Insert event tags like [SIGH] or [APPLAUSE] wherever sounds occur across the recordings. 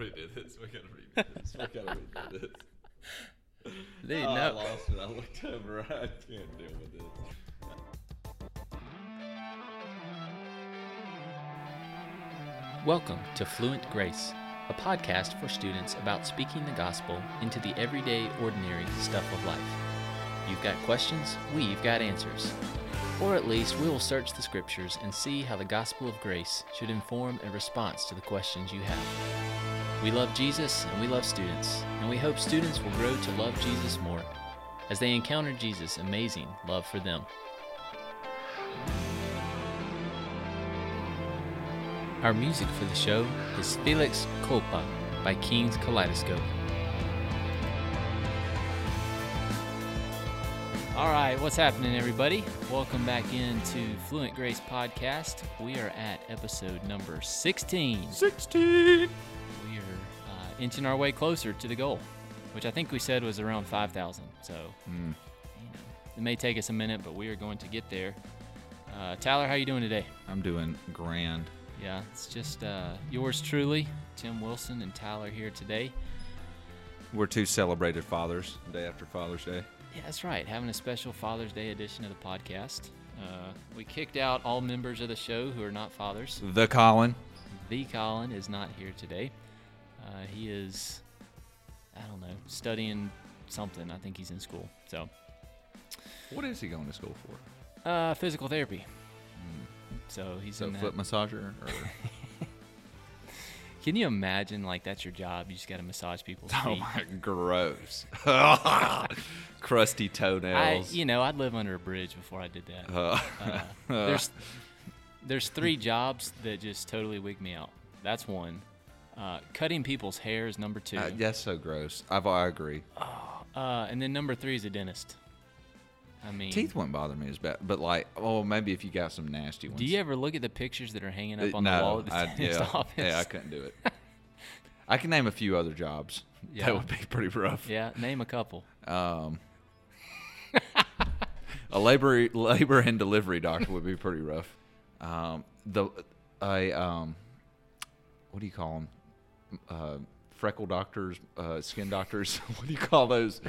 redo [LAUGHS] this. We gotta redo this. We gotta redo this. Dude, oh, I lost it. I looked over. [LAUGHS] I can't deal with this. Welcome to Fluent Grace, a podcast for students about speaking the gospel into the everyday, ordinary stuff of life. You've got questions, we've got answers. Or at least we will search the scriptures and see how the gospel of grace should inform a response to the questions you have. We love Jesus and we love students, and we hope students will grow to love Jesus more as they encounter Jesus' amazing love for them. Our music for the show is Felix Culpa by King's Kaleidoscope. All right, what's happening, everybody? Welcome back into Fluent Grace Podcast. We are at episode number 16. 16. Inching our way closer to the goal, which I think we said was around 5,000. So, you know, it may take us a minute, but we are going to get there. Uh, Tyler, how you doing today? I'm doing grand. Yeah, it's just uh, yours truly, Tim Wilson and Tyler here today. We're two celebrated fathers. Day after Father's Day. Yeah, that's right. Having a special Father's Day edition of the podcast. Uh, we kicked out all members of the show who are not fathers. The Colin. The Colin is not here today. Uh, he is, I don't know, studying something. I think he's in school. So, What is he going to school for? uh, physical therapy. So he's So foot massager or [LAUGHS] Can you imagine like that's your job? You just got to massage people's feet. Oh my gross. [LAUGHS] Crusty I, toenails. you know, I'd live under a bridge before I did that. [LAUGHS] Uh, Uh, there's there's three jobs that just totally wig me out. That's one. Uh, cutting people's hair is number two. uh, that's so gross. I've, I agree. Uh, and then number three is a dentist. I mean, Teeth wouldn't bother me as bad, but like, oh, maybe if you got some nasty ones. Do you ever look at the pictures that are hanging up Uh, on the wall at the I, dentist yeah, office? yeah, I couldn't do it. I can name a few other jobs. [LAUGHS] Yeah. That would be pretty rough. Yeah, name a couple. Um, a labor labor and delivery doctor would be pretty rough. Um, the I um, what do you call them? Uh, freckle doctors, uh, skin doctors. [LAUGHS] what do you call those?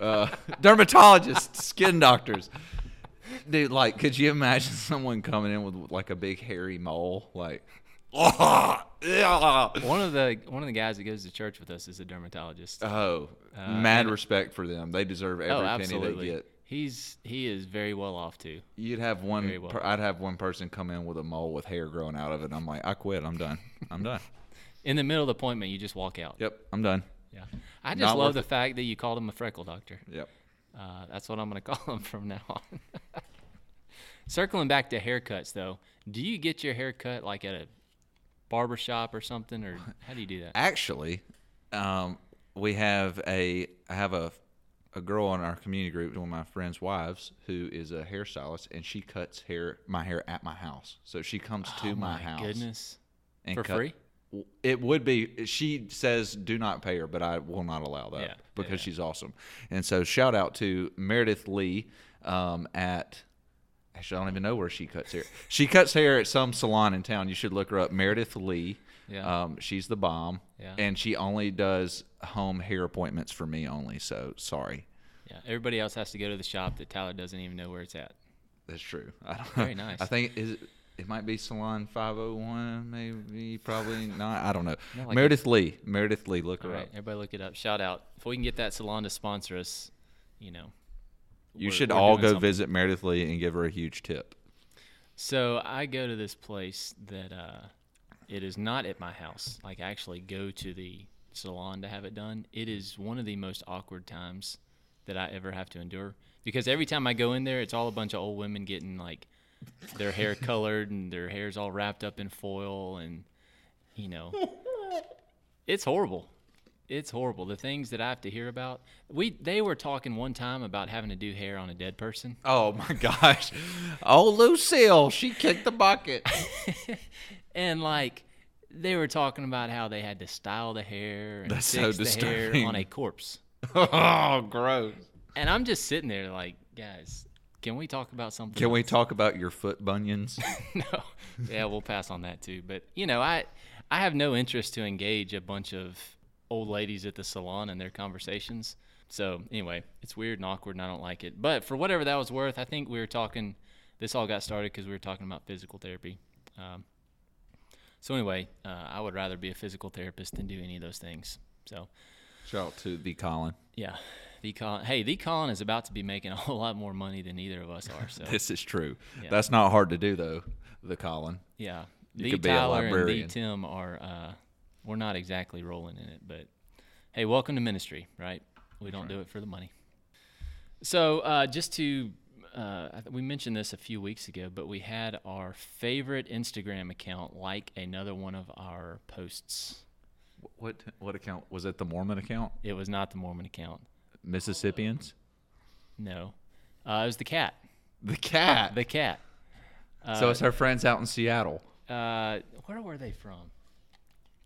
Uh, dermatologists, skin doctors. Dude, like, could you imagine [LAUGHS] someone coming in with like a big hairy mole? Like, oh, [LAUGHS] yeah. One of the one of the guys that goes to church with us is a dermatologist. Oh, Uh, mad and- respect for them. They deserve every oh, penny they get. He's he is very well off too. You'd have one. well. Per, I'd have one person come in with a mole with hair growing out of it. I'm like, I quit. I'm done. I'm done. In the middle of the appointment, you just walk out. Yep, I'm done. Yeah, I just Not love the it. fact that you called him a freckle doctor. Yep. Uh, that's what I'm going [LAUGHS] to call him from now on. [LAUGHS] Circling back to haircuts, though, do you get your hair cut like at a barber shop or something, or [LAUGHS] how do you do that? Actually, um, we have a. I have a a girl in our community group, one of my friends' wives, who is a hairstylist, and she cuts hair my hair at my house. So she comes to oh my, my house goodness! and For cut- free? It would be. She says, "Do not pay her," but I will not allow that Yeah, because yeah. she's awesome. And so, shout out to Meredith Lee um, at. Actually, I don't even know where she cuts hair. She cuts hair at some salon in town. You should look her up. Meredith Lee. Yeah. Um, she's the bomb. Yeah. And she only does home hair appointments for me only. So sorry. Yeah, everybody else has to go to the shop that Tyler doesn't even know where it's at. That's true. [LAUGHS] I don't Very nice. I think is it, might be Salon 501, maybe, probably [LAUGHS] not. I don't know. No, like Meredith Lee. Meredith Lee. Look All her right, up. everybody look it up. Shout out if we can get that salon to sponsor us. You know, You should all go something. visit Meredith Lee and give her a huge tip. So I go to this place that uh, it is not at my house. Like I actually go to the salon to have it done. It is one of the most awkward times that I ever have to endure because every time I go in there, it's all a bunch of old women getting like their hair colored and their hair's all wrapped up in foil and you know, [LAUGHS] it's horrible. It's horrible. The things that I have to hear about. We they were talking one time about having to do hair on a dead person. Oh my gosh. Oh, Lucille, she kicked the bucket. [LAUGHS] and like they were talking about how they had to style the hair and That's so fix the hair on a corpse. [LAUGHS] oh, gross. And I'm just sitting there like, guys, can we talk about something? Can we talk about your foot bunions? [LAUGHS] no. Yeah, we'll pass on that too. But you know, I I have no interest to engage a bunch of old ladies at the salon in their conversations. So anyway, it's weird and awkward, and I don't like it. But for whatever that was worth, I think we were talking. This all got started because we were talking about physical therapy. Um, so anyway, uh, I would rather be a physical therapist than do any of those things. So Shout out to the Colin. yeah, the Colin. Hey, the Colin is about to be making a whole lot more money than either of us are. So [LAUGHS] This is true. Yeah. That's not hard to do though. The Colin. yeah, You the could be a Tyler and the. Tim are. Uh, we're not exactly rolling in it, but hey, welcome to ministry, right? We don't do it for the money. So uh, just to. Uh, we mentioned this a few weeks ago, but we had our favorite Instagram account like another one of our posts. What what account was it? The Mormon account? It was not the Mormon account. Mississippians. No, uh, it was the cat. The cat. The cat. so it's our friends out in Seattle. Uh, where were they from?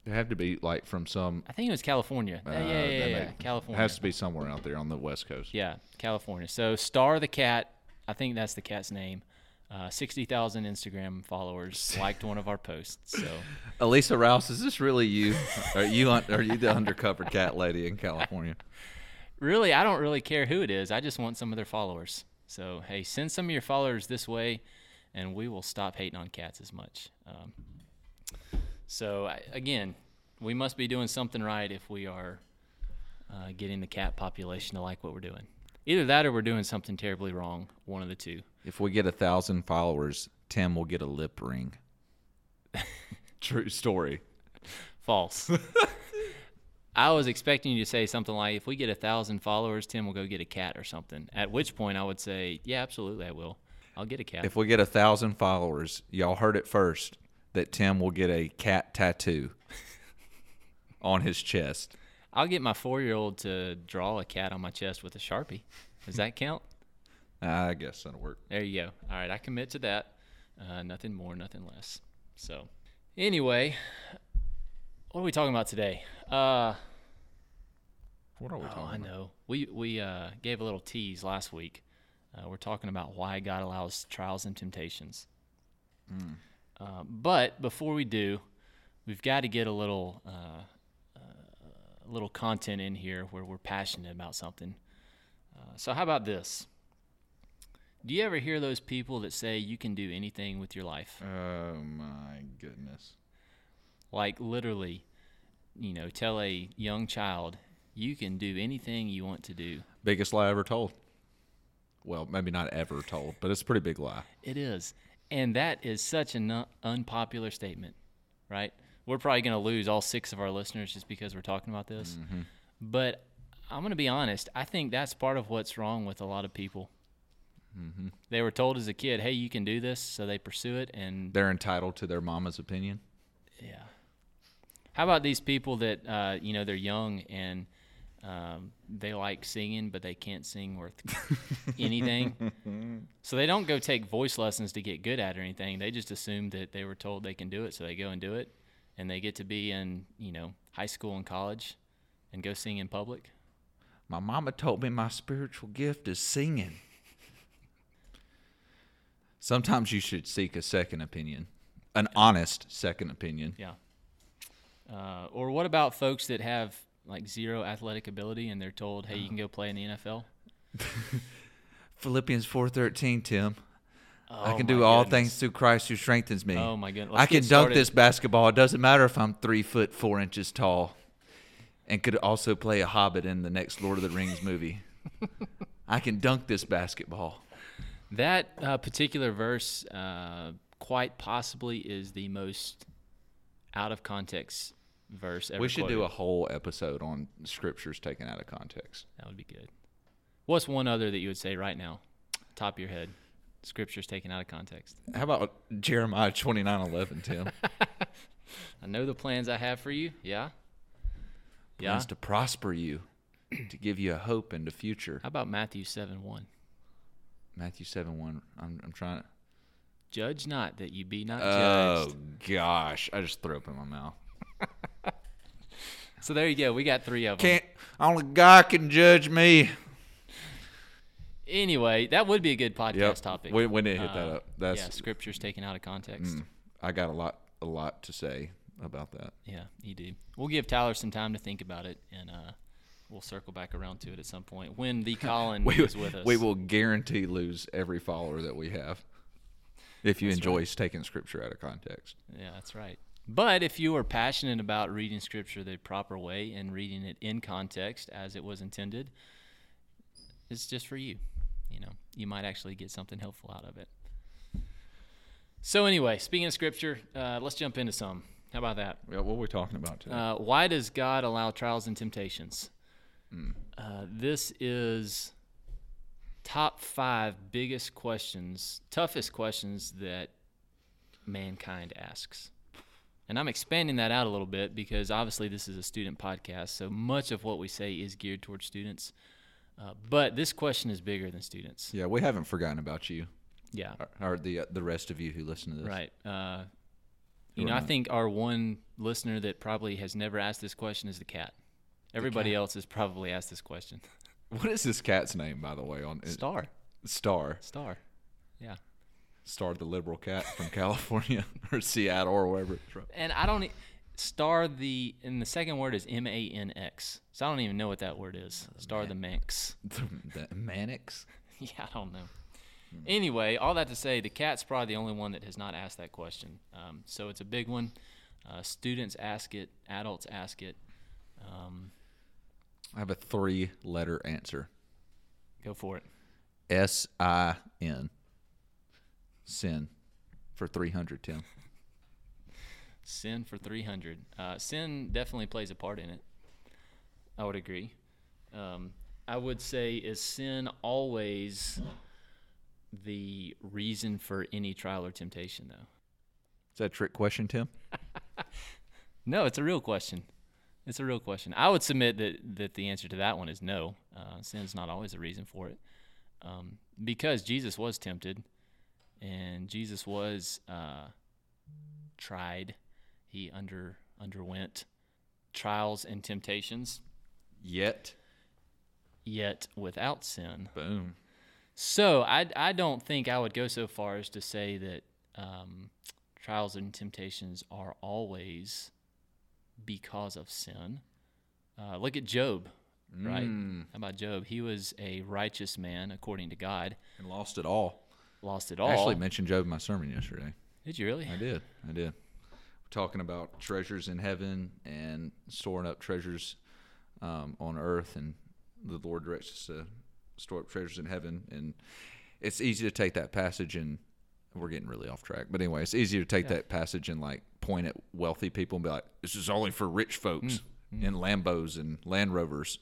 They have to be like from some. I think it was California. uh, yeah, yeah, yeah, yeah. California. Has to be somewhere out there on the west coast. Yeah, California. So Star the cat, I think that's the cat's name. Uh, Sixty thousand Instagram followers [LAUGHS] liked one of our posts. So Elisa Rouse, is this really you? are you un- are you the undercover cat lady in California? [LAUGHS] really, I don't really care who it is. I just want some of their followers. So hey, send some of your followers this way, and we will stop hating on cats as much. Um, so I, again, we must be doing something right if we are uh, getting the cat population to like what we're doing. Either that, or we're doing something terribly wrong. One of the two. If we get a thousand followers, Tim will get a lip ring. [LAUGHS] True story. False. [LAUGHS] I was expecting you to say something like, if we get a thousand followers, Tim will go get a cat or something. At which point I would say, yeah, absolutely, I will. I'll get a cat. If we get a thousand followers, y'all heard it first that Tim will get a cat tattoo [LAUGHS] on his chest. I'll get my four year old to draw a cat on my chest with a sharpie. Does that count? [LAUGHS] I guess that'll work. There you go. All right, I commit to that. Uh, nothing more, nothing less. So, anyway, what are we talking about today? Uh, What are we Oh, I know. We we uh, gave a little tease last week. Uh, we're talking about why God allows trials and temptations. Uh, but before we do, we've got to get a little uh, uh, a little content in here where we're passionate about something. Uh, so how about this? Do you ever hear those people that say you can do anything with your life? Oh my goodness. Like literally, you know, tell a young child you can do anything you want to do. Biggest lie ever told. Well, maybe not ever told, but it's a pretty big lie. It is. And that is such an unpopular statement, right? We're probably going to lose all six of our listeners just because we're talking about this. Mm-hmm. But I'm going to be honest. I think that's part of what's wrong with a lot of people. Mm-hmm. They were told as a kid, hey, you can do this. So they pursue it. And They're entitled to their mama's opinion. yeah. How about these people that, uh, you know, they're young and um, they like singing, but they can't sing worth [LAUGHS] anything. [LAUGHS] so they don't go take voice lessons to get good at or anything. They just assume that they were told they can do it, so they go and do it, and they get to be in, you know, high school and college, and go sing in public. My mama told me my spiritual gift is singing. Sometimes you should seek a second opinion, an honest second opinion. Yeah. Uh, or what about folks that have like zero athletic ability and they're told, hey, you can go play in the NFL? [LAUGHS] Philippians 4:13, Tim. I Oh can do all goodness. things through Christ who strengthens me. Oh my goodness. I Let's can dunk started. this basketball. It doesn't matter if I'm three foot four inches tall, and could also play a hobbit in the next Lord of the Rings movie. I can dunk this basketball. That uh, particular verse, uh, quite possibly, is the most out of context verse we should do a whole episode on scriptures taken out of context. That would be good. What's one other that you would say right now, top of your head? Scriptures taken out of context. How about Jeremiah 29:11, Tim? [LAUGHS] I know the plans I have for you. Yeah. Yeah. Plans to prosper you, to give you a hope and a future. How about Matthew seven one? Matthew 7:1. I'm, I'm trying to. Judge not that you be not Oh judged. Oh gosh, I just threw up in my mouth. So there you go. We got three of them. Can't only God can judge me. Anyway, that would be a good podcast Yep. topic. Need to hit that Uh, up. That's yeah, scriptures taken out of context. mm, I got a lot a lot to say about that. Yeah, you do. We'll give Tyler some time to think about it, and uh, we'll circle back around to it at some point when the [LAUGHS] Colin We, is with us. we will guarantee lose every follower that we have if you That's enjoy taking scripture out of context. Yeah, that's right. But if you are passionate about reading Scripture the proper way and reading it in context as it was intended, it's just for you. You know, you might actually get something helpful out of it. So anyway, speaking of Scripture, uh, let's jump into some. How about that? Yeah, what are we talking about today? Uh, why does God allow trials and temptations? Uh, this is top five biggest questions, toughest questions that mankind asks. And I'm expanding that out a little bit because obviously this is a student podcast, so much of what we say is geared towards students. Uh, but this question is bigger than students. yeah, we haven't forgotten about you Yeah, or, or the uh, the rest of you who listen to this. right. Uh, you know, I think our one listener that probably has never asked this question is the cat. Everybody cat. else has probably asked this question. [LAUGHS] What is this cat's name, by the way? On Star. Star, Star. Yeah. Star, the liberal cat from [LAUGHS] California [LAUGHS] or Seattle or wherever it's from. And I don't e- star the and the second word is M A N X. So I don't even know what that word is. Star the Manx. [LAUGHS] The, the Mannix. yeah, I don't know. Anyway, all that to say, the cat's probably the only one that has not asked that question. Um, so it's a big one. Uh, students ask it. Adults ask it. Um, I have a three-letter answer. go for it. S I N. Sin, for three hundred. Tim. [LAUGHS] Sin for 300. Uh, sin definitely plays a part in it. I would agree. Um, I would say, is sin always the reason for any trial or temptation, though? Is that a trick question, Tim? [LAUGHS] No, it's a real question. It's a real question. I would submit that, that the answer to that one is no. Uh, sin's not always a reason for it. Um, because Jesus was tempted and Jesus was uh, tried. He under underwent trials and temptations, Yet, yet without sin. boom. So I, I don't think I would go so far as to say that um, trials and temptations are always because of sin. Uh, look at Job, right? Mm, How about Job? He was a righteous man according to God, and lost it all. lost it all. I actually mentioned Job in my sermon yesterday. Did you really? I did. I did. We're talking about treasures in heaven and storing up treasures um, on earth, and the Lord directs us to store up treasures in heaven. And it's easy to take that passage and we're getting really off track. But anyway, it's easy to take Yeah. that passage and like point at wealthy people and be like, "This is only for rich folks Mm, in Lambos and Land Rovers."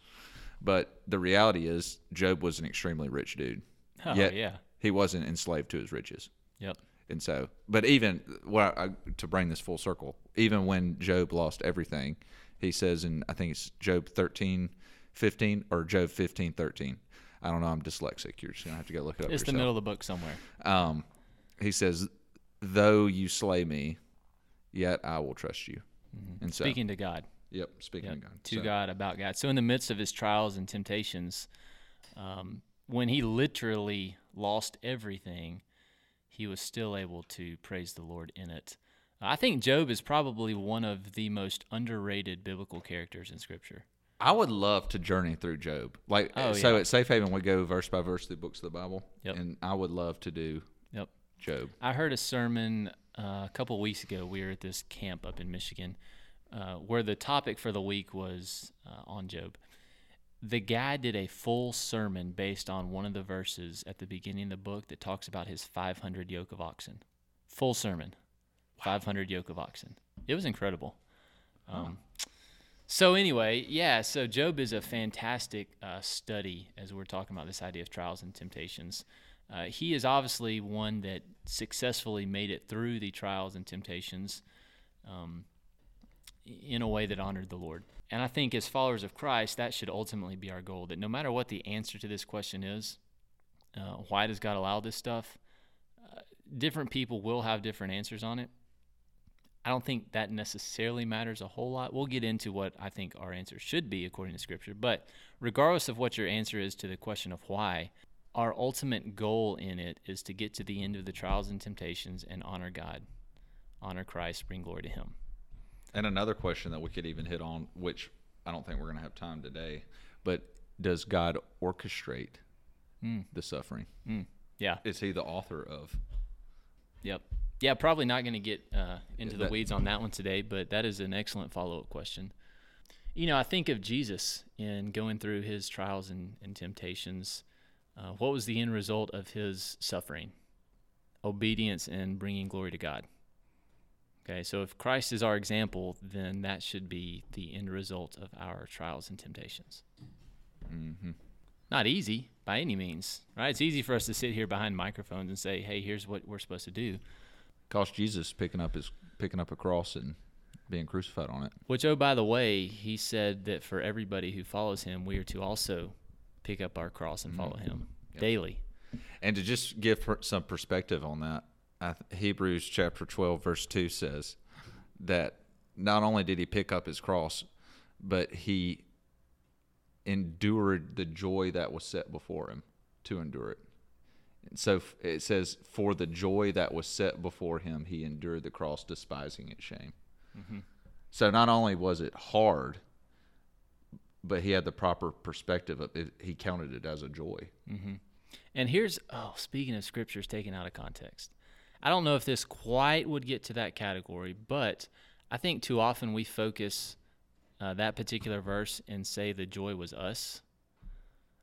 But the reality is, Job was an extremely rich dude. Oh, Yet yeah. he wasn't enslaved to his riches. Yep. And so, but even what I, to bring this full circle, even when Job lost everything, he says in I think it's Job 13, 15 or Job 15, 13. I don't know. I'm dyslexic. You're just gonna have to go look it up. It's the middle of the book somewhere. Um, he says, "Though you slay me, yet I will trust you." And so, Mm-hmm. Speaking to God. yep, speaking Yep, of God, to So, God about God. So in the midst of his trials and temptations, um, when he literally lost everything, he was still able to praise the Lord in it. I think Job is probably one of the most underrated biblical characters in Scripture. I would love to journey through Job. Like, Oh, so yeah. at Safe Haven, we go verse by verse through books of the Bible, Yep. and I would love to do. Job. I heard a sermon uh, a couple weeks ago. We were at this camp up in Michigan uh, where the topic for the week was uh, on Job. The guy did a full sermon based on one of the verses at the beginning of the book that talks about his 500 yoke of oxen. Full sermon, wow. 500 yoke of oxen. It was incredible. Um, So anyway, yeah. So Job is a fantastic uh, study as we're talking about this idea of trials and temptations. Uh, he is obviously one that successfully made it through the trials and temptations um, in a way that honored the Lord. And I think as followers of Christ, that should ultimately be our goal. That no matter what the answer to this question is, uh, why does God allow this stuff? Uh, different people will have different answers on it. I don't think that necessarily matters a whole lot. We'll get into what I think our answer should be according to Scripture. But regardless of what your answer is to the question of why, our ultimate goal in it is to get to the end of the trials and temptations and honor God, honor Christ, bring glory to Him. And another question that we could even hit on, which I don't think we're going to have time today, but does God orchestrate the suffering? Mm. Yeah. Is He the author of? Yep. Yeah, probably not going to get uh, into the that- weeds on that one today, but that is an excellent follow up question. You know, I think of Jesus in going through his trials and, and temptations. Uh, what was the end result of his suffering? Obedience and bringing glory to God. Okay, so if Christ is our example, then that should be the end result of our trials and temptations. Mm-hmm. Not easy by any means, right? It's easy for us to sit here behind microphones and say, "Hey, here's what we're supposed to do." Cost Jesus picking up his picking up a cross and being crucified on it. Which, oh, by the way, he said that for everybody who follows him, we are to also pick up our cross and follow mm-hmm. him daily. And to just give some perspective on that, th- Hebrews chapter 12, verse 2 says that not only did he pick up his cross, but he endured the joy that was set before him to endure it. And so it says, For the joy that was set before him, he endured the cross, despising its shame. Mm-hmm. So not only was it hard, but he had the proper perspective of it. He counted it as a joy. And here's, oh, speaking of scriptures taken out of context, I don't know if this quite would get to that category, but I think too often we focus uh, that particular verse and say the joy was us.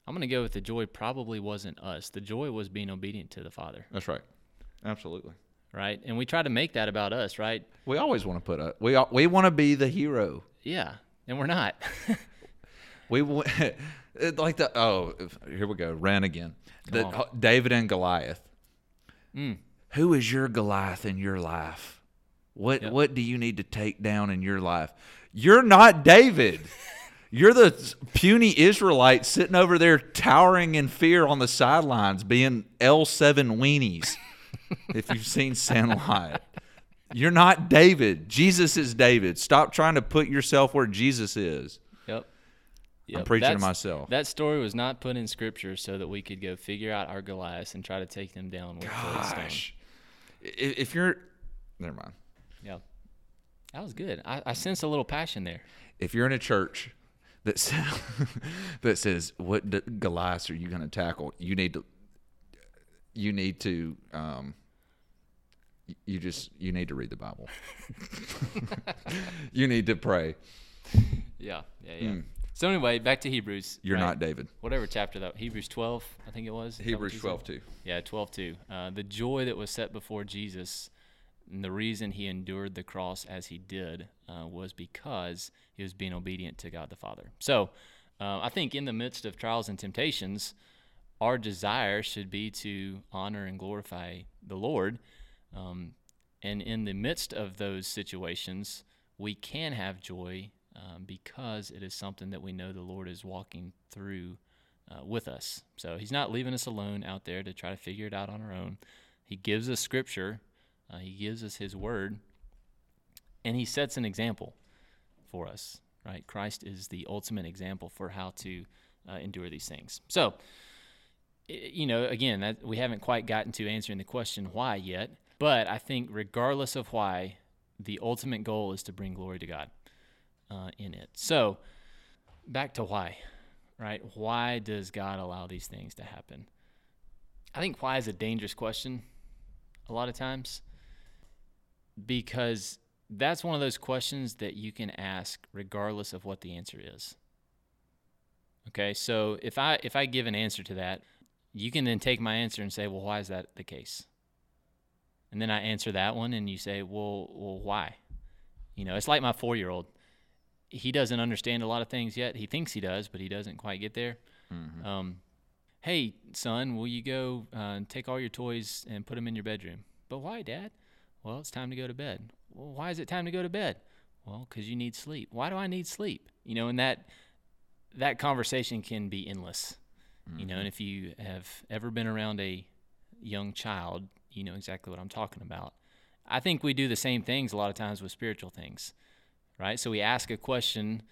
I'm going to go with the joy probably wasn't us. The joy was being obedient to the Father, That's right. Absolutely. right? And we try to make that about us, right? We always want to put a we we want to be the hero. Yeah, and we're not. [LAUGHS] We [LAUGHS] it- like the oh here we go ran again. The. David and Goliath. Mm. Who is your Goliath in your life? What Yep. what do you need to take down in your life? You're not David. [LAUGHS] You're the puny Israelite sitting over there towering in fear on the sidelines, being L7 weenies. [LAUGHS] if you've seen Sandlot, you're not David. Jesus is David. Stop trying to put yourself where Jesus is. Yep. I'm preaching to myself. That story was not put in scripture so that we could go figure out our Goliaths and try to take them down with stone. Gosh, if you're, never mind. Yeah. That was good. I, I sense a little passion there. If you're in a church that [LAUGHS] says, that says what d- Goliaths are you going to tackle, you need to, you need to, um, you just you need to read the Bible. [LAUGHS] [LAUGHS] you need to pray. Yeah. Yeah. Yeah. So anyway, back to Hebrews. You're right? not David. Whatever chapter that Hebrews 12, I think it was. Is that what Hebrews you said? 12 too. Yeah, 12 2. Uh, the joy that was set before Jesus, and the reason he endured the cross as he did, uh, was because he was being obedient to God the Father. So uh, I think in the midst of trials and temptations, our desire should be to honor and glorify the Lord. Um, and in the midst of those situations, we can have joy um, because it is something that we know the Lord is walking through uh, with us. So He's not leaving us alone out there to try to figure it out on our own. He gives us Scripture, uh, He gives us His Word, and He sets an example for us. Right? Christ is the ultimate example for how to uh, endure these things. So, you know, again, that, we haven't quite gotten to answering the question why yet, but I think regardless of why, the ultimate goal is to bring glory to God uh, in it. So, back to why, right? Why does God allow these things to happen? I think why is a dangerous question a lot of times because that's one of those questions that you can ask regardless of what the answer is. Okay, so if I if I give an answer to that, you can then take my answer and say, "Well, why is that the case?" And then I answer that one, and you say, "Well, well, why?" You know, it's like my four-year-old. He doesn't understand a lot of things yet. He thinks he does, but he doesn't quite get there. Um, hey, son, will you go uh, and take all your toys and put them in your bedroom? But why, Dad? Well, it's time to go to bed. Well, why is it time to go to bed? Well, because you need sleep. Why do I need sleep? You know, and that that conversation can be endless. You know, and if you have ever been around a young child, you know exactly what I'm talking about. I think we do the same things a lot of times with spiritual things, right? So we ask a question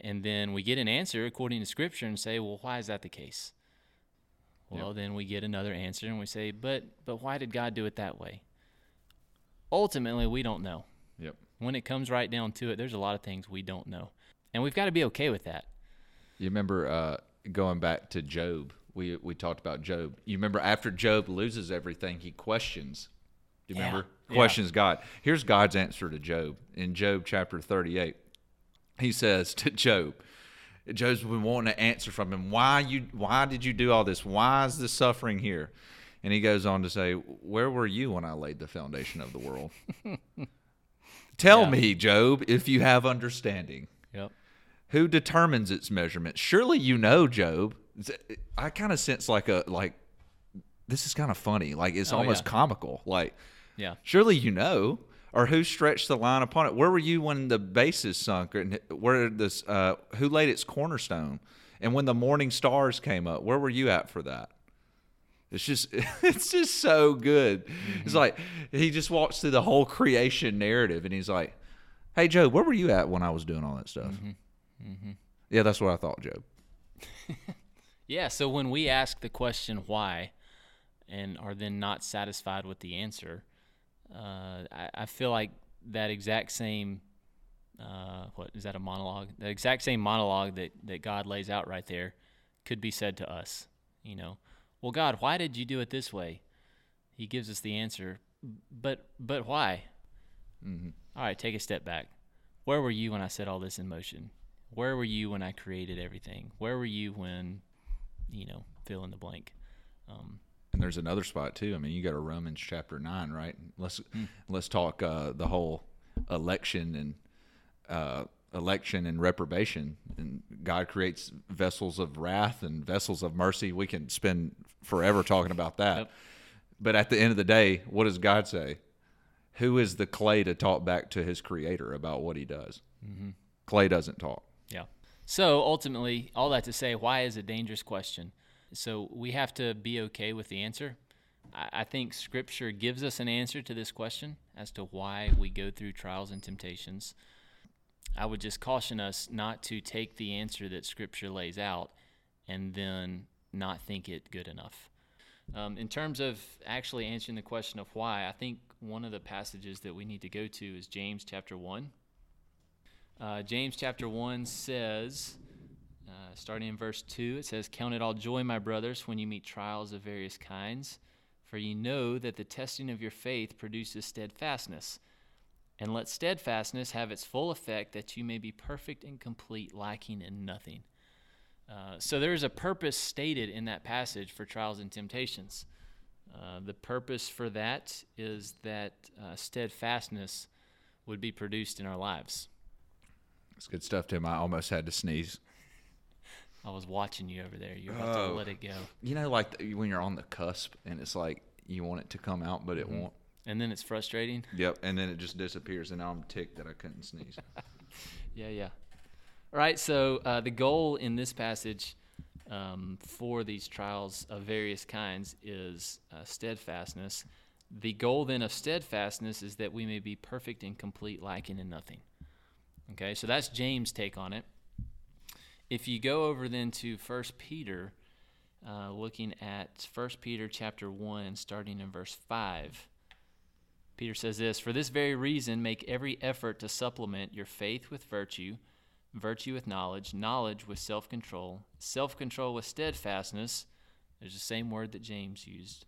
and then we get an answer according to scripture and say, "Well, why is that the case?" Well, then we get another answer and we say, "But but why did God do it that way?" Ultimately, we don't know. Yep. When it comes right down to it, there's a lot of things we don't know. And we've got to be okay with that. You remember uh, going back to Job? We we talked about Job. You remember after Job loses everything, he questions. Do you Yeah. remember? Yeah. Questions God. Here's God's answer to Job in Job chapter 38. He says to [LAUGHS] Job, Job's been wanting an answer from him. Why you? Why did you do all this? Why is this suffering here? And he goes on to say, Where were you when I laid the foundation of the world? [LAUGHS] Tell Yeah. me, Job, if you have understanding. Yep. Who determines its measurement? Surely you know, Job. I kind of sense like a like this is kind of funny. Like it's Oh, almost yeah. comical. Like Yeah. surely you know. Or who stretched the line upon it? Where were you when the bases sunk? And where this? Uh, who laid its cornerstone? And when the morning stars came up, where were you at for that? It's just, [LAUGHS] it's just so good. It's mm-hmm. like he just walks through the whole creation narrative, and he's like, "Hey, Job, where were you at when I was doing all that stuff?" Mm-hmm. Mm-hmm. Yeah, that's what I thought, Job. [LAUGHS] Yeah, so when we ask the question why and are then not satisfied with the answer, uh, I, I feel like that exact same, uh, what is that a monologue? The exact same monologue that, that God lays out right there could be said to us. You know, well, God, why did you do it this way? He gives us the answer, but but why? All right, take a step back. Where were you when I set all this in motion? Where were you when I created everything? Where were you when, you know, fill in the blank? Um, And there's another spot too. I mean, you go to Romans chapter nine, right? Let's let's talk uh, the whole election and uh, election and reprobation. And God creates vessels of wrath and vessels of mercy. We can spend forever talking about that. Yep. But at the end of the day, what does God say? Who is the clay to talk back to his creator about what he does? Clay doesn't talk. yeah. So ultimately, all that to say, why is a dangerous question? So we have to be okay with the answer. I, think Scripture gives us an answer to this question as to why we go through trials and temptations. I would just caution us not to take the answer that Scripture lays out and then not think it good enough. Um, in terms of actually answering the question of why, I think one of the passages that we need to go to is James chapter 1. Uh, James chapter 1 says, starting in verse 2, it says, Count it all joy, my brothers, when you meet trials of various kinds, for ye know that the testing of your faith produces steadfastness. And let steadfastness have its full effect, that you may be perfect and complete, lacking in nothing. Uh, so there is a purpose stated in that passage for trials and temptations. Uh, the purpose for that is that uh, steadfastness would be produced in our lives. It's good stuff, Tim. I almost had to sneeze. I was watching you over there. You're about to Oh. let it go. You know, like the, when you're on the cusp and it's like you want it to come out, but it won't. And then it's frustrating. Yep, and then it just disappears, and now I'm ticked that I couldn't sneeze. [LAUGHS] Yeah, yeah. All right, so uh, the goal in this passage um, for these trials of various kinds is uh, steadfastness. The goal then of steadfastness is that we may be perfect and complete, lacking in nothing. Okay, so that's James' take on it. If you go over then to First Peter, uh, looking at First Peter chapter one, starting in verse five. Peter says this For this very reason, make every effort to supplement your faith with virtue, virtue with knowledge, knowledge with self control, self control with steadfastness. There's the same word that James used.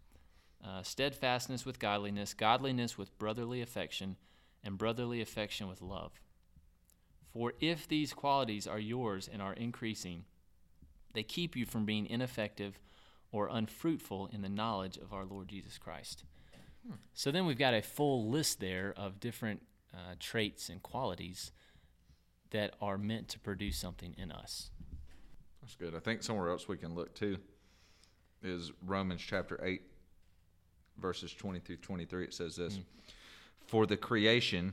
Uh, steadfastness with godliness, godliness with brotherly affection, and brotherly affection with love. For if these qualities are yours and are increasing, they keep you from being ineffective or unfruitful in the knowledge of our Lord Jesus Christ. So then we've got a full list there of different uh, traits and qualities that are meant to produce something in us. That's good. I think somewhere else we can look too is Romans chapter 8, verses 20 through 23. It says this For the creation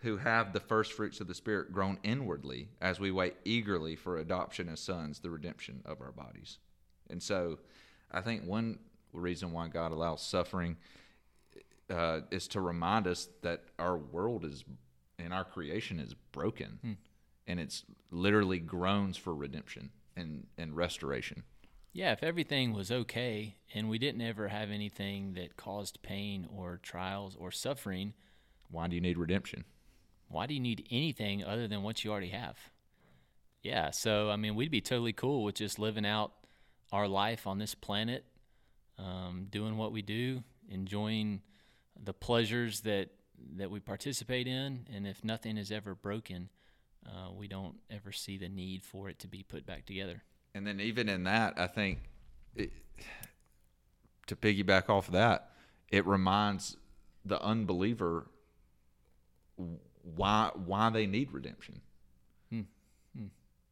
who have the first fruits of the Spirit groan inwardly as we wait eagerly for adoption as sons, the redemption of our bodies. And so I think one reason why God allows suffering uh, is to remind us that our world is and our creation is broken. Hmm. And it's literally groans for redemption and, and restoration. Yeah, if everything was okay and we didn't ever have anything that caused pain or trials or suffering, Why do you need redemption? Why do you need anything other than what you already have? Yeah, so I mean, we'd be totally cool with just living out our life on this planet, um, doing what we do, enjoying the pleasures that that we participate in, and if nothing is ever broken, uh, we don't ever see the need for it to be put back together. And then even in that, I think it, to piggyback off of that, it reminds the unbeliever why why they need redemption. Hmm. Hmm.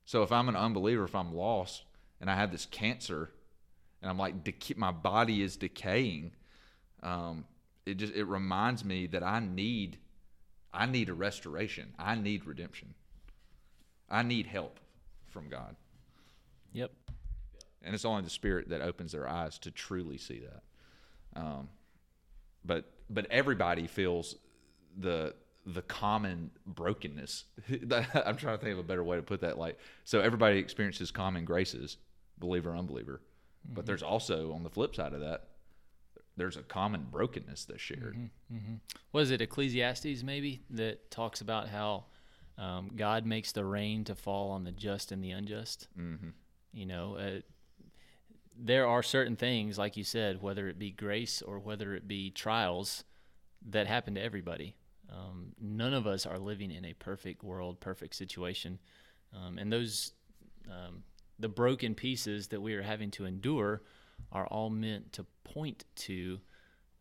So if I'm an unbeliever, if I'm lost and I have this cancer, and I'm like dec- my body is decaying, um, it just it reminds me that I need I need a restoration. I need redemption. I need help from God. Yep. and it's only the spirit that opens their eyes to truly see that um, but but everybody feels the the common brokenness [LAUGHS] i'm trying to think of a better way to put that like so everybody experiences common graces believer or unbeliever but there's also on the flip side of that there's a common brokenness that's shared Was it, Ecclesiastes maybe, that talks about how um, God makes the rain to fall on the just and the unjust? mm-hmm. You know, uh, there are certain things, like you said, whether it be grace or whether it be trials, that happen to everybody. Um, none of us are living in a perfect world, perfect situation, um, and those um, the broken pieces that we are having to endure are all meant to point to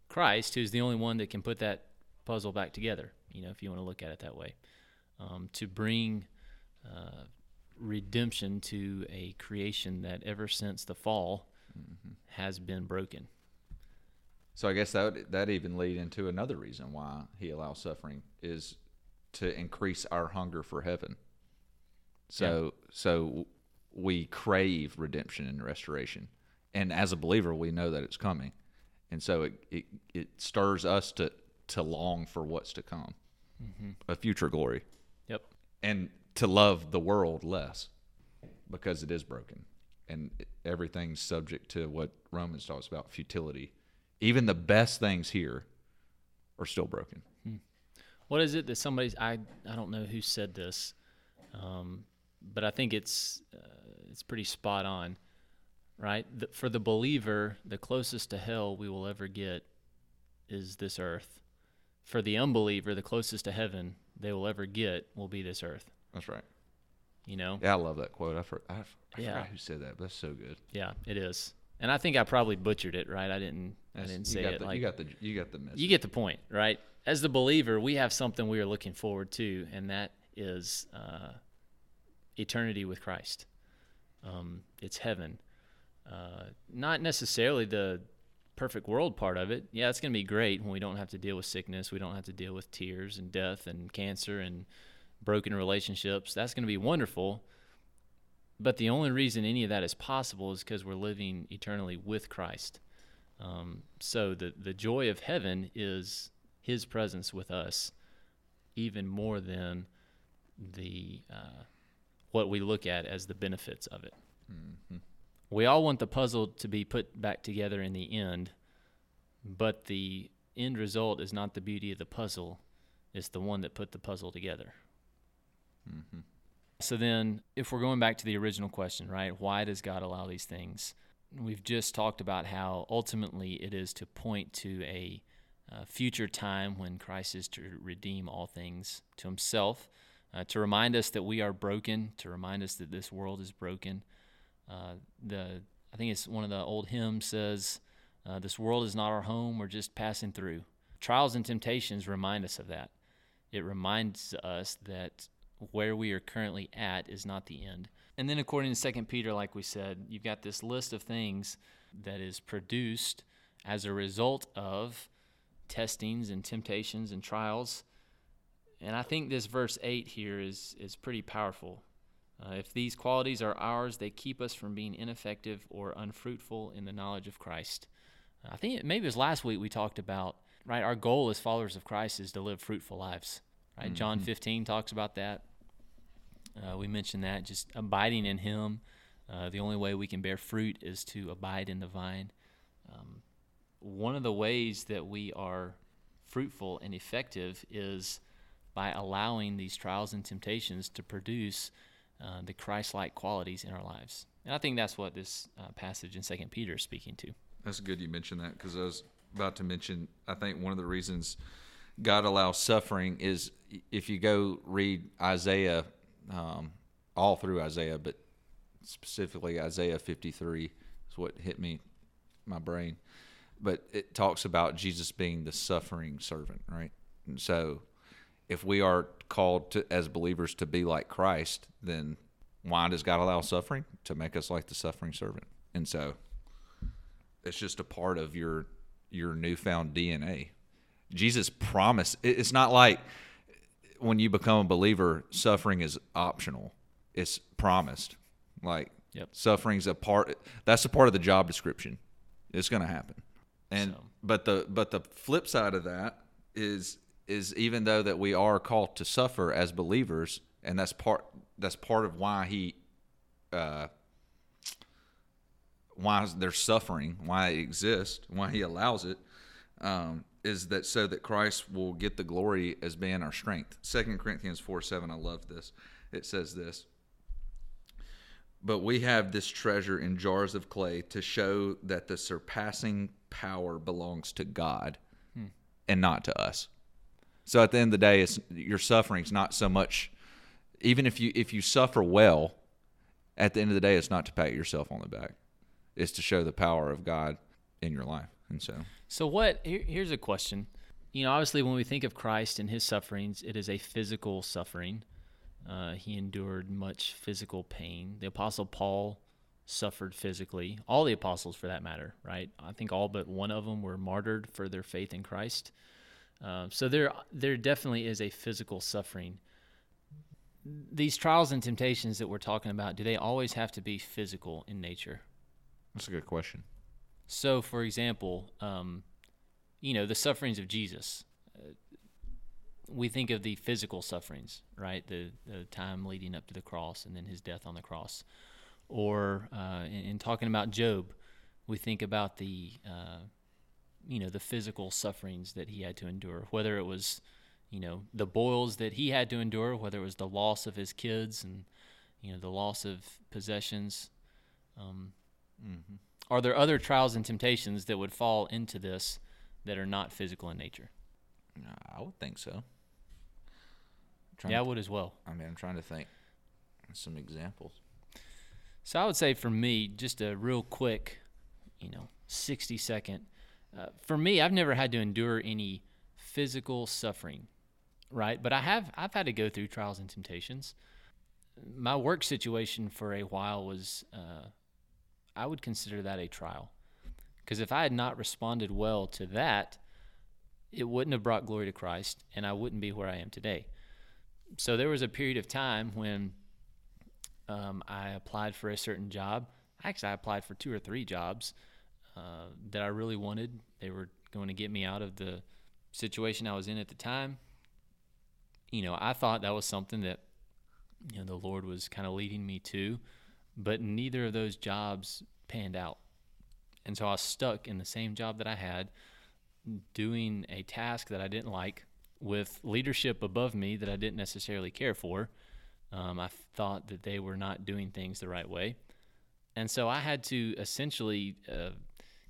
Christ, who's the only one that can put that puzzle back together. You know, if you want to look at it that way, um, to bring uh, redemption to a creation that ever since the fall has been broken. So I guess that would, that even lead into another reason why he allows suffering is to increase our hunger for heaven. So so we crave redemption and restoration, and as a believer, we know that it's coming, and so it it, it stirs us to to long for what's to come, mm-hmm. a future glory, Yep. and to love the world less because it is broken, and everything's subject to what Romans talks about futility. Even the best things here are still broken. What is it that somebody's? I I don't know who said this, um, but I think it's uh, it's pretty spot on, right? The, for the believer, the closest to hell we will ever get is this earth. For the unbeliever, the closest to heaven they will ever get will be this earth. That's right. You know? Yeah, I love that quote. I, for, I, I Yeah. forgot who said that, but that's so good. Yeah, it is. And I think I probably butchered it, right? I didn't. I didn't you say got it the, like you got the you got the message. you get the point, right? As the believer, we have something we are looking forward to, and that is uh, eternity with Christ. Um, it's heaven. Uh, not necessarily the perfect world part of it. Yeah, it's going to be great when we don't have to deal with sickness. We don't have to deal with tears and death and cancer and broken relationships. That's going to be wonderful. But the only reason any of that is possible is because we're living eternally with Christ. Um, so the the joy of heaven is His presence with us, even more than the uh, what we look at as the benefits of it. We all want the puzzle to be put back together in the end, but the end result is not the beauty of the puzzle; it's the one that put the puzzle together. So then, if we're going back to the original question, right? Why does God allow these things? We've just talked about how ultimately it is to point to a future time when Christ is to redeem all things to himself, uh, to remind us that we are broken, to remind us that this world is broken. Uh, the I think it's one of the old hymns says, uh, "This world is not our home; we're just passing through." Trials and temptations remind us of that. It reminds us that where we are currently at is not the end. And then, according to Second Peter, like we said, you've got this list of things that is produced as a result of testings and temptations and trials. and I think this verse 8 here is, is pretty powerful. Uh, if these qualities are ours, they keep us from being ineffective or unfruitful in the knowledge of Christ. Uh, I think it, maybe it was last week we talked about, right? Our goal as followers of Christ is to live fruitful lives, right? Mm-hmm. John 15 talks about that. Uh, we mentioned that, just abiding in Him. Uh, the only way we can bear fruit is to abide in the vine. Um, one of the ways that we are fruitful and effective is by allowing these trials and temptations to produce uh, the Christ-like qualities in our lives. And I think that's what this uh, passage in Second Peter is speaking to. That's good you mentioned that because I was about to mention. I think one of the reasons God allows suffering is if you go read Isaiah, um, all through Isaiah, but specifically Isaiah 53 is what hit me, my brain. But it talks about Jesus being the suffering servant, right? And so if we are called to, as believers to be like Christ, then why does God allow suffering? To make us like the suffering servant. And so it's just a part of your your newfound DNA. Jesus promised it's not like when you become a believer, suffering is optional. It's promised. Like yep. suffering's a part that's a part of the job description. It's gonna happen. And so. but the but the flip side of that is is even though that we are called to suffer as believers, and that's part that's part of why he uh, why there's suffering, why it exists, why he allows it, um, is that so that Christ will get the glory as being our strength. Second Corinthians four seven, I love this. It says this. But we have this treasure in jars of clay to show that the surpassing power belongs to God hmm. and not to us. So at the end of the day, it's your suffering's not so much. Even if you if you suffer well, at the end of the day, it's not to pat yourself on the back. It's to show the power of God in your life. And so, so what? Here, here's a question. You know, obviously, when we think of Christ and his sufferings, it is a physical suffering. Uh, he endured much physical pain. The Apostle Paul suffered physically. All the apostles, for that matter, right? I think all but one of them were martyred for their faith in Christ. Um, so there, there definitely is a physical suffering. These trials and temptations that we're talking about, do they always have to be physical in nature? That's a good question. So, for example, um, you know, the sufferings of Jesus. Uh, we think of the physical sufferings, right? The, the time leading up to the cross and then his death on the cross. Or uh, in, in, talking about Job, we think about the uh, you know the physical sufferings that he had to endure whether it was you know the boils that he had to endure whether it was the loss of his kids and you know the loss of possessions um, mm-hmm. Are there other trials and temptations that would fall into this that are not physical in nature i would think so yeah i would as well i mean i'm trying to think some examples so i would say for me just a real quick you know 60 second uh, for me, I've never had to endure any physical suffering, right? But I have I've had to go through trials and temptations. My work situation for a while was uh, I would consider that a trial, because if I had not responded well to that, it wouldn't have brought glory to Christ, and I wouldn't be where I am today. So there was a period of time when um, I applied for a certain job. Actually, I applied for two or three jobs uh, that I really wanted. They were going to get me out of the situation I was in at the time. You know, I thought that was something that you know the Lord was kind of leading me to, but neither of those jobs panned out. And so I was stuck in the same job that I had, doing a task that I didn't like with leadership above me that I didn't necessarily care for. Um, I thought that they were not doing things the right way. And so I had to essentially uh,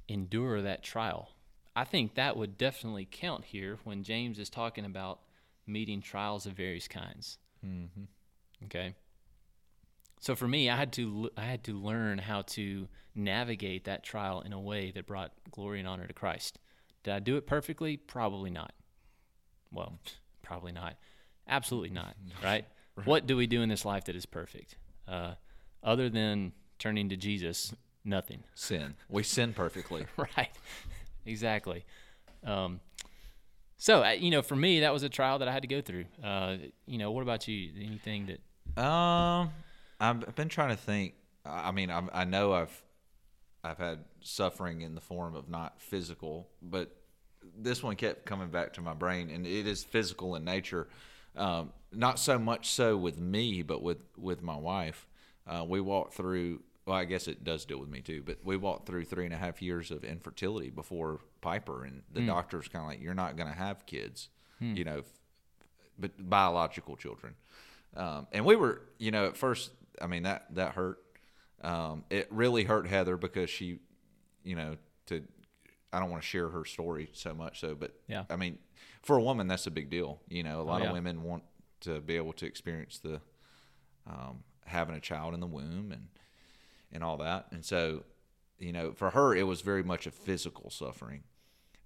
endure that trial. I think that would definitely count here when James is talking about meeting trials of various kinds. Mm-hmm. Okay. So for me, I had to I had to learn how to navigate that trial in a way that brought glory and honor to Christ. Did I do it perfectly? Probably not. Well, [LAUGHS] probably not. Absolutely not. [LAUGHS] Right? right. What do we do in this life that is perfect? Uh, other than turning to Jesus Nothing. Sin. We sin perfectly. [LAUGHS] right. Exactly. Um, So, you know, for me, that was a trial that I had to go through. Uh, you know, what about you? Anything that? Um, I've been trying to think. I mean, I, I know I've I've had suffering in the form of not physical, but this one kept coming back to my brain, and it is physical in nature. Um, not so much so with me, but with with my wife. Uh, we walked through. Well, I guess it does deal with me too, but we walked through three and a half years of infertility before Piper, and the doctor's kind of like, "You're not going to have kids," you know, f- but biological children. Um, and we were, you know, at first, I mean that that hurt. Um, it really hurt Heather because she, you know, to I don't want to share her story so much so, but Yeah. I mean, for a woman that's a big deal. You know, a lot yeah. of women want to be able to experience the um, having a child in the womb and and all that. And so, you know, for her, it was very much a physical suffering.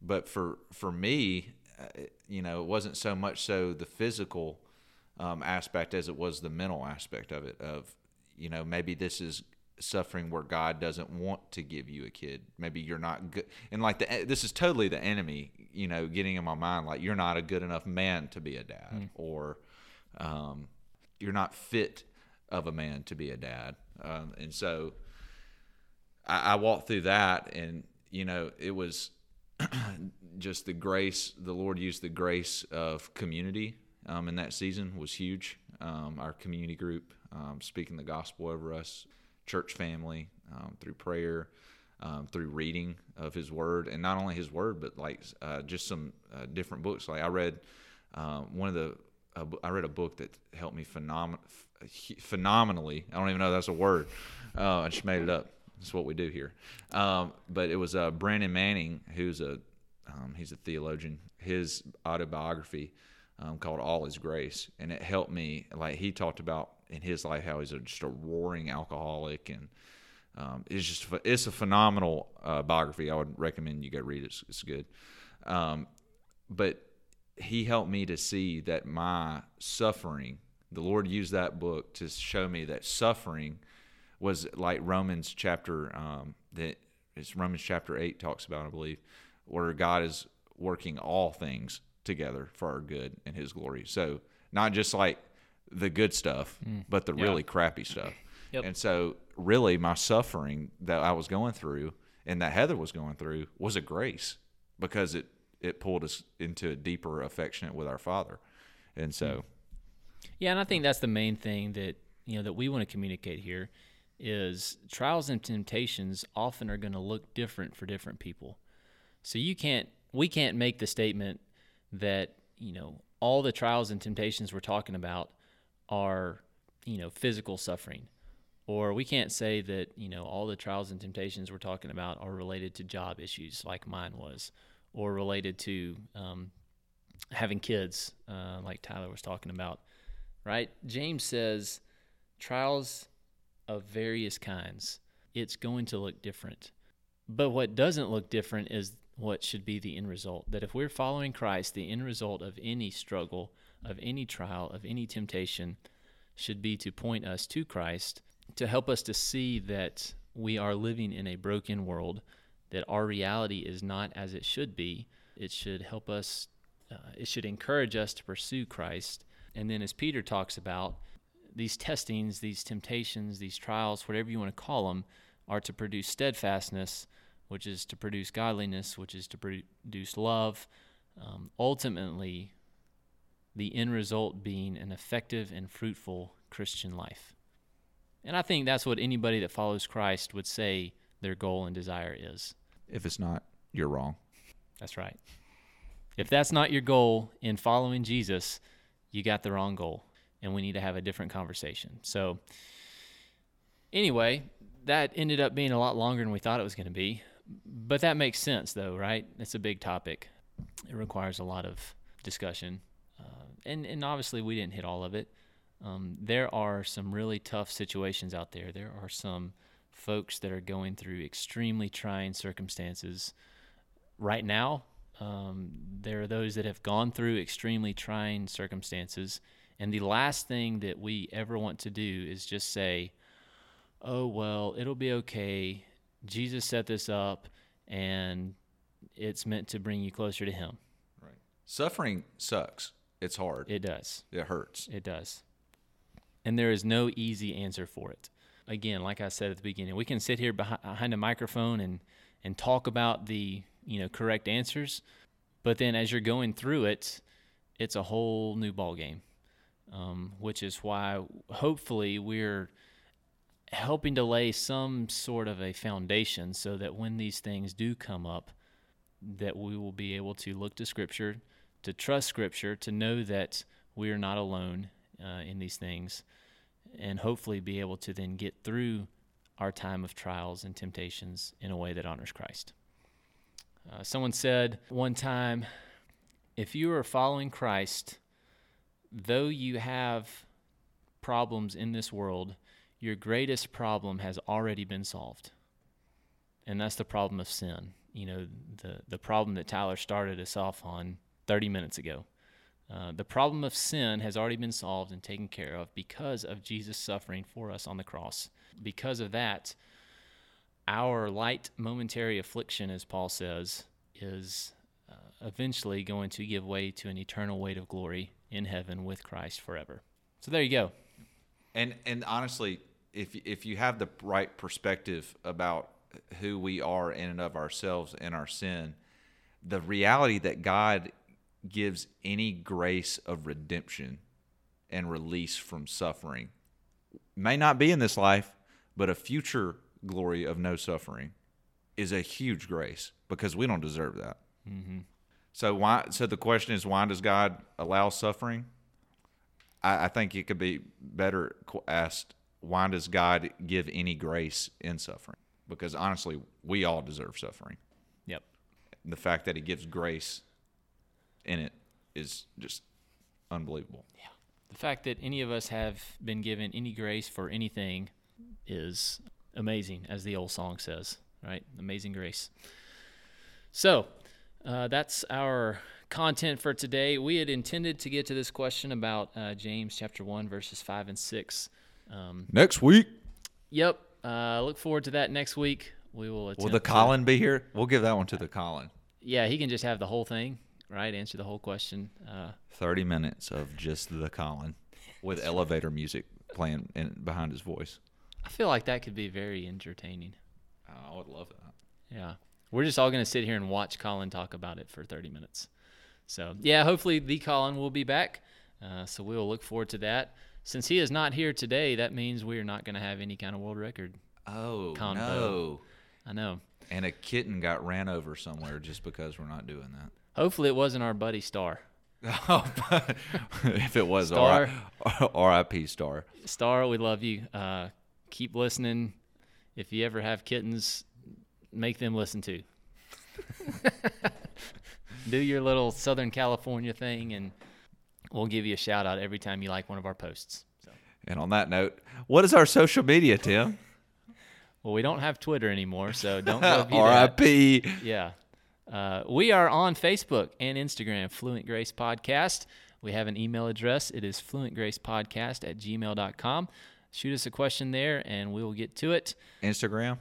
But for for me, uh, you know, it wasn't so much so the physical um, aspect as it was the mental aspect of it. Of you know, maybe this is suffering where God doesn't want to give you a kid. Maybe you're not good, and like the this is totally the enemy. You know, getting in my mind like you're not a good enough man to be a dad, or um, you're not fit of a man to be a dad. Um, and so I, I walked through that, and you know, it was [CLEARS THROAT] just the grace. The Lord used the grace of community um, in that season was huge. Um, our community group um, speaking the gospel over us, church family um, through prayer. Um, through reading of His Word, and not only His Word, but like uh, just some uh, different books. Like I read um, one of the I read a book that helped me phenom- ph- phenomenally. I don't even know that's a word. Uh, I just made it up. That's what we do here. Um, but it was uh, Brennan Manning, who's a um, he's a theologian. His autobiography called "All Is Grace," and it helped me. Like he talked about in his life how he's a, just a roaring alcoholic, and um, it's just it's a phenomenal uh, biography. I would recommend you go read it. It's, it's good. Um, but he helped me to see that my suffering, the Lord used that book to show me that suffering was like Romans chapter um, that it's Romans chapter eight talks about, I believe, where God is working all things together for our good and His glory. So not just like the good stuff, mm. but the Yeah. really crappy stuff. [CLEARS THROAT] Yep. And so, really, my suffering that I was going through and that Heather was going through was a grace because it it pulled us into a deeper affectionate with our Father. And so, mm. Yeah, and I think that's the main thing that you know that we want to communicate here is trials and temptations often are going to look different for different people. So you can't we can't make the statement that, you know, all the trials and temptations we're talking about are, you know, physical suffering. Or we can't say that, you know, all the trials and temptations we're talking about are related to job issues like mine was, or related to um, having kids, uh, like Tyler was talking about right? James says trials of various kinds. It's going to look different. But what doesn't look different is what should be the end result. That if we're following Christ, the end result of any struggle, of any trial, of any temptation should be to point us to Christ, to help us to see that we are living in a broken world, that our reality is not as it should be. It should help us, uh, it should encourage us to pursue Christ. And then, as Peter talks about, these testings, these temptations, these trials, whatever you want to call them, are to produce steadfastness, which is to produce godliness, which is to produce love. Um, ultimately, the end result being an effective and fruitful Christian life. And I think that's what anybody that follows Christ would say their goal and desire is. if it's not, you're wrong. That's right. If that's not your goal in following Jesus, you got the wrong goal, and we need to have a different conversation. So, anyway, that ended up being a lot longer than we thought it was going to be. But that makes sense, though, right? It's a big topic. It requires a lot of discussion, and and obviously we didn't hit all of it. Um, there are some really tough situations out there. There are some folks that are going through extremely trying circumstances right now. Um, there are those that have gone through extremely trying circumstances. And the last thing that we ever want to do is just say, oh, well, it'll be okay. Jesus set this up and it's meant to bring you closer to Him. Right. Suffering sucks. It's hard. It does. it hurts. It does. And there is no easy answer for it. Again, like I said at the beginning, we can sit here behind, a microphone and, and talk about the you know correct answers, but then as you're going through it, it's a whole new ball game. Um, which is why hopefully we're helping to lay some sort of a foundation so that when these things do come up, that we will be able to look to Scripture, to trust Scripture, to know that we are not alone uh, in these things, and hopefully be able to then get through our time of trials and temptations in a way that honors Christ. Uh, someone said one time, if you are following Christ, though you have problems in this world, your greatest problem has already been solved. And that's the problem of sin. You know, the, the problem that Tyler started us off on 30 minutes ago. Uh, the problem of sin has already been solved and taken care of because of Jesus suffering for us on the cross. Because of that, our light momentary affliction, as Paul says, is uh, eventually going to give way to an eternal weight of glory in heaven with Christ forever. So there you go. And and honestly, if if you have the right perspective about who we are in and of ourselves and our sin, the reality that God gives any grace of redemption and release from suffering may not be in this life, but a future glory of no suffering is a huge grace because we don't deserve that. Mm-hmm. So why? So the question is, why does God allow suffering? I, I think it could be better asked, why does God give any grace in suffering? Because honestly, we all deserve suffering. Yep. The fact that He gives grace in it is just unbelievable. Yeah. The fact that any of us have been given any grace for anything is amazing, as the old song says, right? Amazing grace. So, uh, that's our content for today. We had intended to get to this question about uh, James chapter 1, verses 5 and 6. Um, Next week, yep. Uh, look forward to that next week. We will will the to- Colin be here? We'll give that one to the Colin. yeah, he can just have the whole thing, right? Answer the whole question. Uh, Thirty minutes of just the Colin, with elevator music playing in, behind his voice. I feel like that could be very entertaining. I would love that. Yeah. We're just all going to sit here and watch Colin talk about it for 30 minutes. So, yeah, hopefully the Colin will be back. Uh, so we will look forward to that. Since he is not here today, that means we are not going to have any kind of world record. Oh Convo. no! I know. And a kitten got ran over somewhere just because we're not doing that. Hopefully it wasn't our buddy Star. [LAUGHS] Oh, [LAUGHS] if it was Star. R.I.P. Star. Star, we love you. Uh, keep listening. If you ever have kittens, make them listen too. [LAUGHS] Do your little Southern California thing, and we'll give you a shout out every time you like one of our posts. So. And on that note, what is our social media, Tim? Well, we don't have Twitter anymore, so don't go. R.I.P. Yeah. Uh, we are on Facebook and Instagram, Fluent Grace Podcast. We have an email address. It is fluentgracepodcast at gmail.com. Shoot us a question there, and we will get to it. Instagram,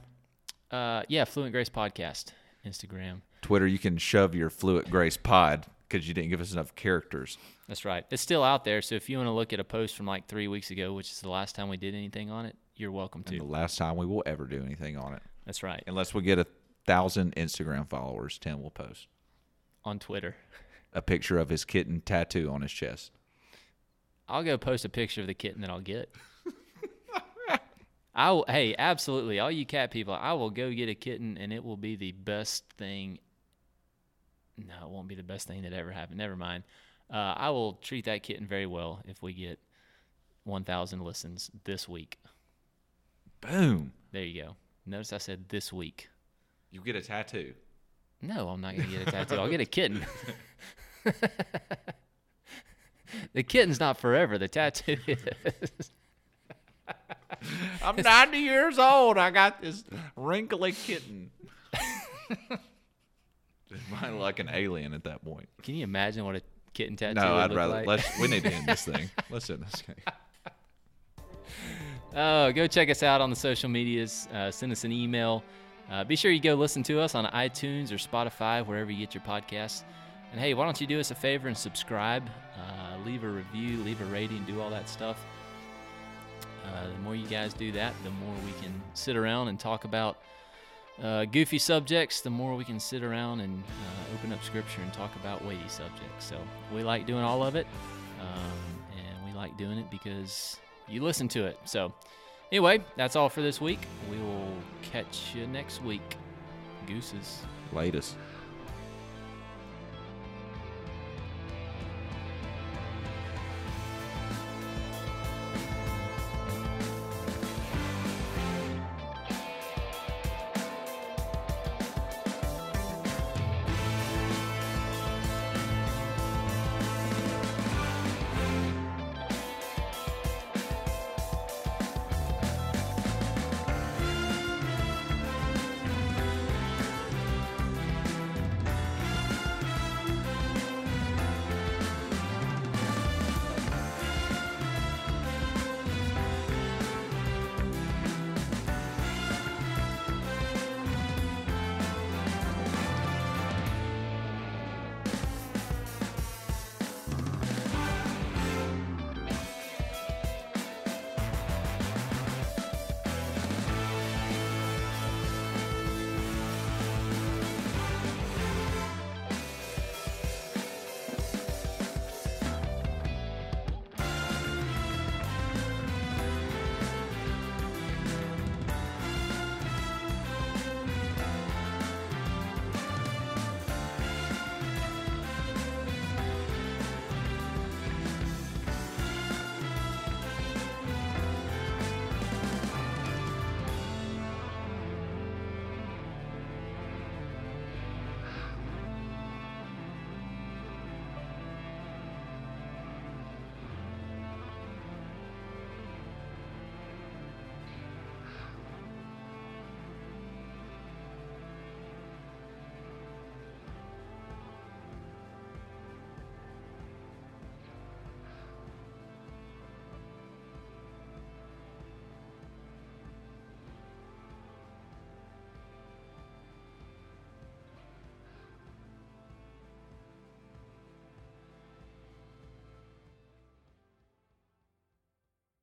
Uh, yeah, Fluent Grace Podcast, Instagram. Twitter. You can shove your Fluent Grace Pod because you didn't give us enough characters. That's right. It's still out there, so if you want to look at a post from like three weeks ago, which is the last time we did anything on it, you're welcome And the last time we will ever do anything on it, That's right. unless we get a thousand Instagram followers, Tim will post On Twitter. a picture of his kitten tattoo on his chest. I'll go post a picture of the kitten that I'll get. [LAUGHS] I will, hey, absolutely, all you cat people, I will go get a kitten, and it will be the best thing. No, it won't be the best thing that ever happened. Never mind. Uh, I will treat that kitten very well if we get 1,000 listens this week. Boom! There you go. Notice I said this week. You get a tattoo. No, I'm not gonna get a tattoo. I'll get a kitten. [LAUGHS] the kitten's not forever. The tattoo is. I'm 90 years old. I got this wrinkly kitten. [LAUGHS] Might like an alien at that point. Can you imagine what a kitten tattoo No, I'd rather. like? Let's. We need to end this thing. [LAUGHS] Let's end this thing. Oh, go check us out on the social medias. Uh, send us an email. Uh, be sure you go listen to us on iTunes or Spotify, wherever you get your podcasts. And hey, why don't you do us a favor and subscribe, uh, leave a review, leave a rating, do all that stuff. Uh, the more you guys do that, the more we can sit around and talk about uh, goofy subjects, the more we can sit around and uh, open up scripture and talk about weighty subjects. So we like doing all of it, um, and we like doing it because you listen to it. So anyway, that's all for this week. We will catch you next week. Gooses. Latest.